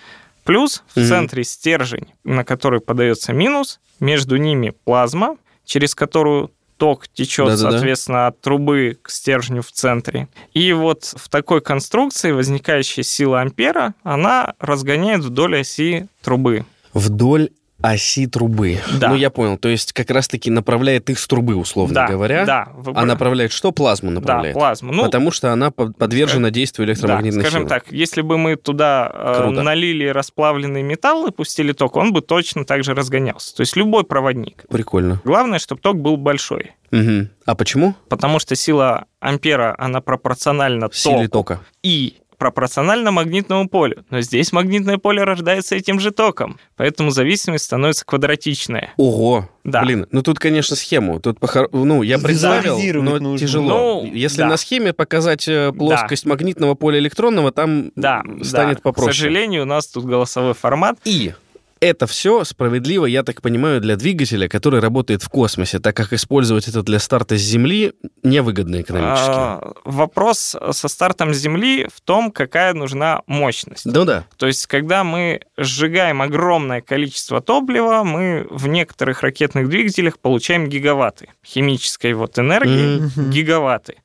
плюс, в Мгм. центре стержень, на который подается минус, между ними плазма, через которую ток течет, Да-да-да. соответственно, от трубы к стержню в центре. И вот в такой конструкции возникающая сила ампера, она разгоняет вдоль оси трубы. Вдоль оси трубы. Да. Ну, я понял. То есть как раз-таки направляет их с трубы, условно да, говоря. да, вы А прав- направляет что? Плазму да, направляет. плазму. Ну, Потому что она по- подвержена действию электромагнитной Да, скажем силы. так, если бы мы туда э, Круто. налили расплавленный металл и пустили ток, он бы точно так же разгонялся. То есть любой проводник. Прикольно. Главное, чтобы ток был большой. Мгм. А почему? Потому что сила ампера, она пропорциональна Силе току тока. и пропорциональна магнитному полю. Но здесь магнитное поле рождается этим же током. Поэтому зависимость становится квадратичная. Ого. Да. Блин, ну тут, конечно, схему. Тут, похор- ну, я представил, но нужно. тяжело. Ну, Если да. на схеме показать э, плоскость магнитного поля электронного, там Да, станет да. попроще. К сожалению, у нас тут голосовой формат. И это все справедливо, я так понимаю, для двигателя, который работает в космосе, так как использовать это для старта с Земли невыгодно экономически. А, Вопрос со стартом Земли в том, какая нужна мощность. Ну да. То есть, когда мы сжигаем огромное количество топлива, мы в некоторых ракетных двигателях получаем гигаватты химической вот энергии, Мгм. гигаватты.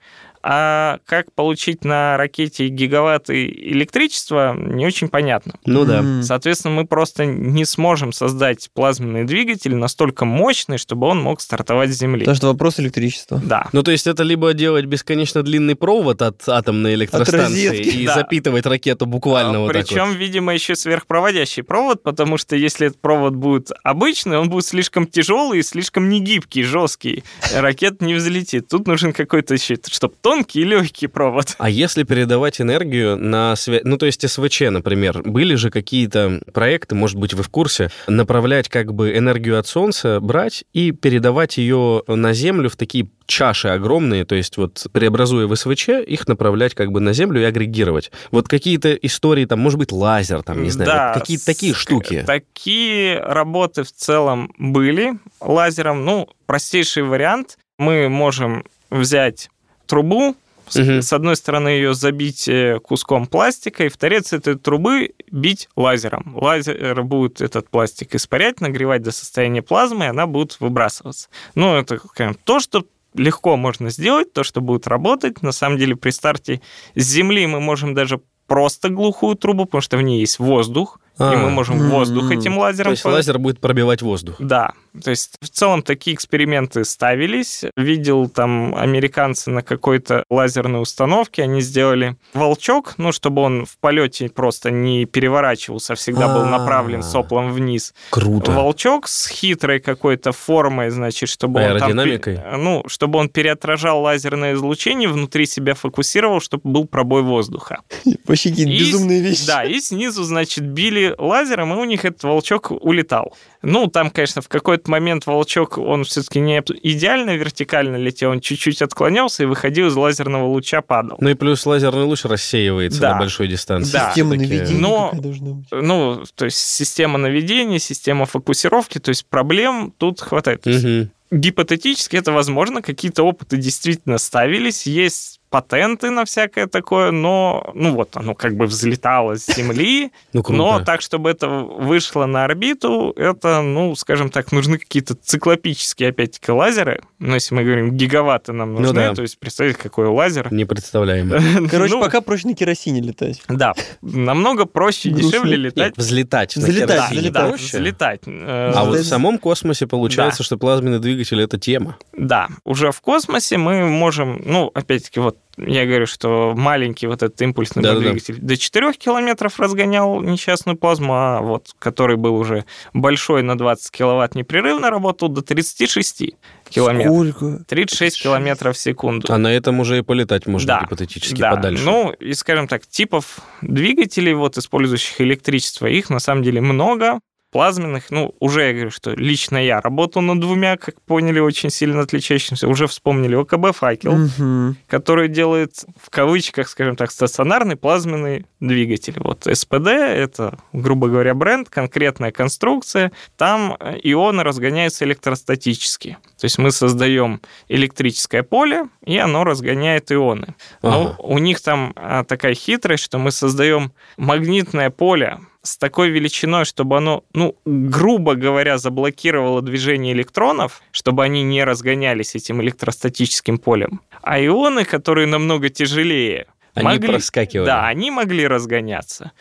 А как получить на ракете гигаватты электричества, не очень понятно. Ну да. Соответственно, мы просто не сможем создать плазменный двигатель настолько мощный, чтобы он мог стартовать с Земли. Потому что вопрос электричества. Да. Ну, то есть это либо делать бесконечно длинный провод от атомной электростанции розетки, и да. запитывать ракету буквально вот так Причем, вот. видимо, еще сверхпроводящий провод, потому что если этот провод будет обычный, он будет слишком тяжелый и слишком негибкий, жесткий. Ракета не взлетит. Тут нужен какой-то еще, чтобы тонкий и легкий провод. А если передавать энергию на связь, ну то есть СВЧ, например, были же какие-то проекты, может быть, вы в курсе, направлять как бы энергию от Солнца, брать и передавать ее на Землю в такие чаши огромные, то есть вот преобразуя в СВЧ, их направлять как бы на Землю и агрегировать. Вот какие-то истории, там, может быть, лазер, там, не знаю, Да, вот какие-то такие штуки. Такие работы в целом были лазером. Ну, простейший вариант. Мы можем взять трубу, с- Мгм. с одной стороны ее забить э, куском пластика, и в торец этой трубы бить лазером. Лазер будет этот пластик испарять, нагревать до состояния плазмы, и она будет выбрасываться. Ну, это скажем, то, что легко можно сделать, то, что будет работать. На самом деле при старте с Земли мы можем даже просто глухую трубу, потому что в ней есть воздух, и А. мы можем воздух этим То лазером... есть по- лазер будет пробивать воздух. Да. То есть в целом такие эксперименты ставились. Видел там американцы на какой-то лазерной установке, они сделали волчок, ну, чтобы он в полете просто не переворачивался, а всегда был направлен соплом вниз. Круто. Волчок с хитрой какой-то формой, значит, чтобы он там... Ну, чтобы он переотражал лазерное излучение, внутри себя фокусировал, чтобы был пробой воздуха. Вообще какие-то И- безумные вещи. Да, и снизу, значит, били лазером, и у них этот волчок улетал. Ну, там, конечно, в какой-то момент волчок, он все-таки не идеально вертикально летел, он чуть-чуть отклонялся и выходил из лазерного луча, падал. Ну и плюс лазерный луч рассеивается Да. на большой дистанции. Да. Система наведения Но- какая должна быть. Ну, то есть система наведения, система фокусировки, то есть проблем тут хватает. Мгм. гипотетически это возможно, какие-то опыты действительно ставились, есть патенты на всякое такое, но, ну вот, оно как бы взлетало с Земли, Ну, но так, чтобы это вышло на орбиту, это, ну, скажем так, нужны какие-то циклопические, опять-таки, лазеры. Но если мы говорим гигаватты нам Ну нужны, да. то есть представить, какой лазер. Не представляем. Короче, Ну, пока проще на керосине летать. Да, намного проще дешевле летать. Нет, взлетать. Взлетать, взлетать. взлетать. Э, А вот в самом космосе получается, что плазменный двигатель — это тема. Да, уже в космосе мы можем, ну, опять-таки, вот я говорю, что маленький вот этот импульсный Да-да-да. двигатель до 4 километров разгонял несчастную плазму, а вот который был уже большой на 20 киловатт непрерывно работал до 36 километров. Сколько? 36 километров в секунду. А на этом уже и полетать можно Да, гипотетически да. подальше. Ну, и, скажем так, типов двигателей, вот, использующих электричество, их на самом деле много. Плазменных, ну, уже я говорю, что лично я работал над двумя, как поняли, очень сильно отличающимся. Уже вспомнили ОКБ «Факел», Мгм. который делает, в кавычках, скажем так, стационарный плазменный двигатель. Вот СПД — это, грубо говоря, бренд, конкретная конструкция. Там э, ионы разгоняются электростатически. То есть мы создаем электрическое поле, и оно разгоняет ионы. Ага. Но у них там а, такая хитрость, что мы создаем магнитное поле с такой величиной, чтобы оно, ну, грубо говоря, заблокировало движение электронов, чтобы они не разгонялись этим электростатическим полем. А ионы, которые намного тяжелее, Они могли- проскакивали. Да, они могли разгоняться.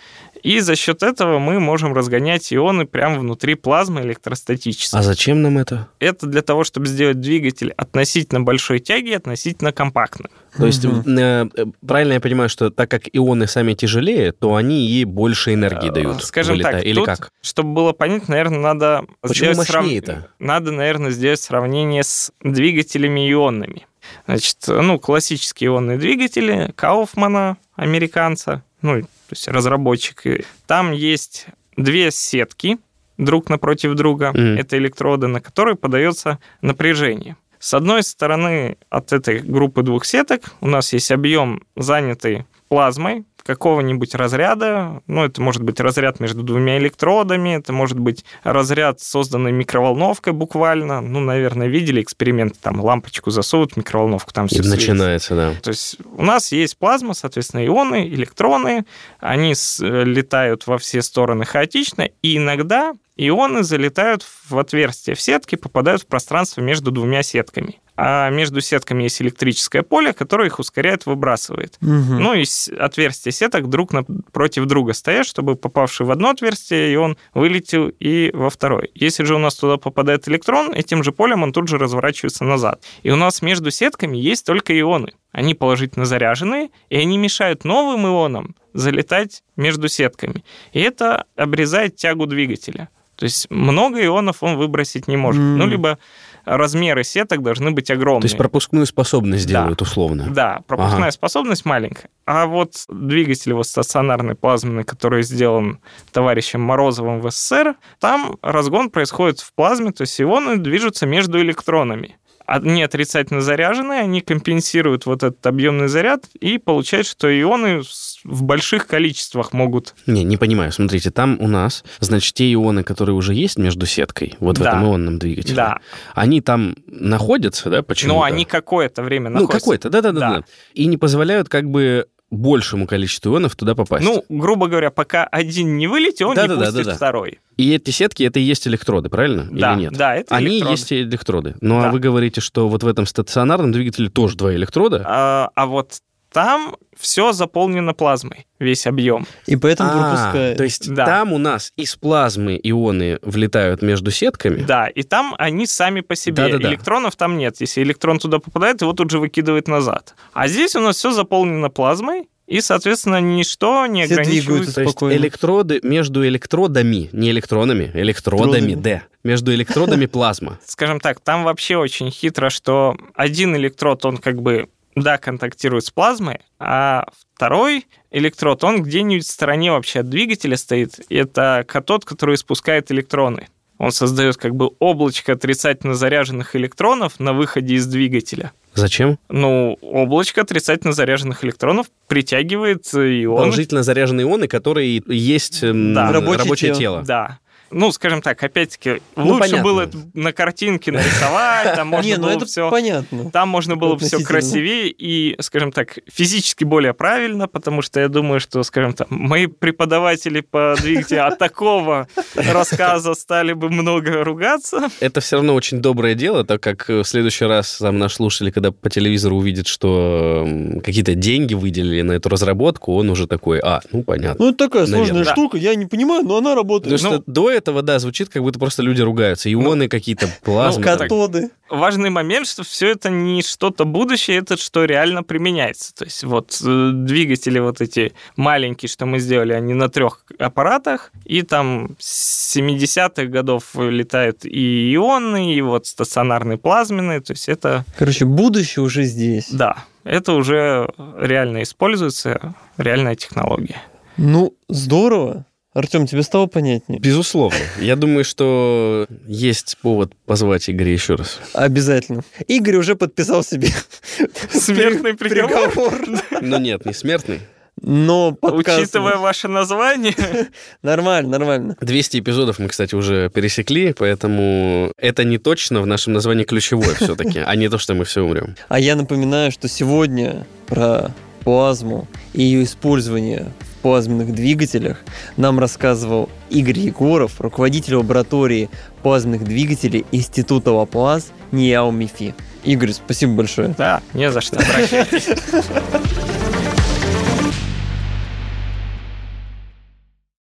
И за счет этого мы можем разгонять ионы прямо внутри плазмы электростатически. А зачем нам это? Это для того, чтобы сделать двигатель относительно большой тяги и относительно компактным. То есть, э, э, правильно я понимаю, что так как ионы сами тяжелее, то они ей больше энергии Э, дают. Скажем вылетая. так, Или тут, как? чтобы было понятно, наверное, надо Почему сделать срав-? Надо, наверное, сделать сравнение с двигателями ионными. Значит, ну, классические ионные двигатели Кауфмана, американца, ну, то есть разработчик. И Там есть две сетки друг напротив друга. Мгм. Это электроды, на которые подается напряжение. С одной стороны, от этой группы двух сеток у нас есть объем, занятый плазмой какого-нибудь разряда. Ну, это может быть разряд между двумя электродами, это может быть разряд, созданный микроволновкой буквально. Ну, наверное, видели эксперимент, там лампочку засовывают в микроволновку, там И все начинается, да. то есть у нас есть плазма, соответственно, ионы, электроны, они э, летают во все стороны хаотично, и иногда ионы залетают в отверстие в сетке, попадают в пространство между двумя сетками. А между сетками есть электрическое поле, которое их ускоряет, выбрасывает. Мгм. Ну и отверстия сеток друг напротив друга стоят, чтобы попавший в одно отверстие, ион вылетел и во второе. Если же у нас туда попадает электрон, этим же полем он тут же разворачивается назад. И у нас между сетками есть только ионы. Они положительно заряженные, и они мешают новым ионам залетать между сетками. И это обрезает тягу двигателя. То есть много ионов он выбросить не может. М. Ну, либо размеры сеток должны быть огромные. То есть пропускную способность Да. делают условно. Да, пропускная Ага. способность маленькая. А вот двигатель вот стационарный плазменный, который сделан товарищем Морозовым в СССР, там разгон происходит в плазме, то есть ионы движутся между электронами. Они отрицательно заряженные, они компенсируют вот этот объемный заряд, и получается, что ионы в больших количествах могут... Не, не понимаю. Смотрите, там у нас, значит, те ионы, которые уже есть между сеткой, вот в Да. этом ионном двигателе, Да, они там находятся, да, почему? но они какое-то время Ну, находятся. какой-то, да-да-да. Да. да. И не позволяют как бы большему количеству ионов туда попасть. Ну, грубо говоря, пока один не вылетит, он Да-да-да, не пустит да-да. второй. И эти сетки, это и есть электроды, правильно? Да, Или нет? да, это Они электроны. есть электроды. Ну, а Да. вы говорите, что вот в этом стационарном двигателе тоже два электрода? А, а вот там все заполнено плазмой, весь объем. И поэтому А, пропускает. то есть Да. там у нас из плазмы ионы влетают между сетками. Да, и там они сами по себе. Да-да-да. Электронов там нет. Если электрон туда попадает, его тут же выкидывает назад. А здесь у нас все заполнено плазмой, и, соответственно, ничто не Все ограничивает. двигаются. То есть электроды между электродами, не электронами, электродами, Электродами. да, между электродами плазма. Скажем так, там вообще очень хитро, что один электрод, он как бы, да, контактирует с плазмой, а второй электрод, он где-нибудь в стороне вообще от двигателя стоит. И это катод, который испускает электроны. Он создает как бы облачко отрицательно заряженных электронов на выходе из двигателя. Зачем? Ну, облачко отрицательно заряженных электронов притягивает э, ионы. Положительно заряженные ионы, которые есть Да. Рабочее рабочее тело. тело. Да. Ну, скажем так, опять-таки, Ну, лучше понятно. было на картинке нарисовать, там можно Не, ну было это все понятно. Там можно было все красивее и, скажем так, физически более правильно, потому что я думаю, что, скажем так, мои преподаватели по двигателю от такого рассказа стали бы много ругаться. Это все равно очень доброе дело, так как э, в следующий раз там наш слушатель, когда по телевизору увидит, что какие-то деньги выделили на эту разработку, он уже такой, а, ну понятно. Ну, это такая Наверное. сложная Да. штука, я не понимаю, но она работает. Потому что до этого, да, звучит, как будто просто люди ругаются. Ионы какие-то, плазмы. там. Катоды. Важный момент, что все это не что-то будущее, это что реально применяется. То есть вот э, двигатели вот эти маленькие, что мы сделали, они на трех аппаратах, и там с 70-х годов летают и ионы, и вот стационарные плазменные, то есть это Короче, будущее уже здесь. Да, это уже реально используется, реальная технология. Ну, здорово. Артем, тебе стало понятнее? Безусловно. Я думаю, что есть повод позвать Игоря еще раз. Обязательно. Игорь уже подписал себе Смертный приговор. приговор. Но нет, не смертный. Но подкаст... Учитывая ваше название, Нормально, нормально. 200 эпизодов мы, кстати, уже пересекли, поэтому это не точно в нашем названии ключевое все-таки, а не то, что мы все умрем. А я напоминаю, что сегодня про плазму и ее использование в плазменных двигателях нам рассказывал Игорь Егоров, руководитель лаборатории плазменных двигателей Института Лаплас НИАУ МИФИ. Игорь, спасибо большое. да, не за что, обращайтесь.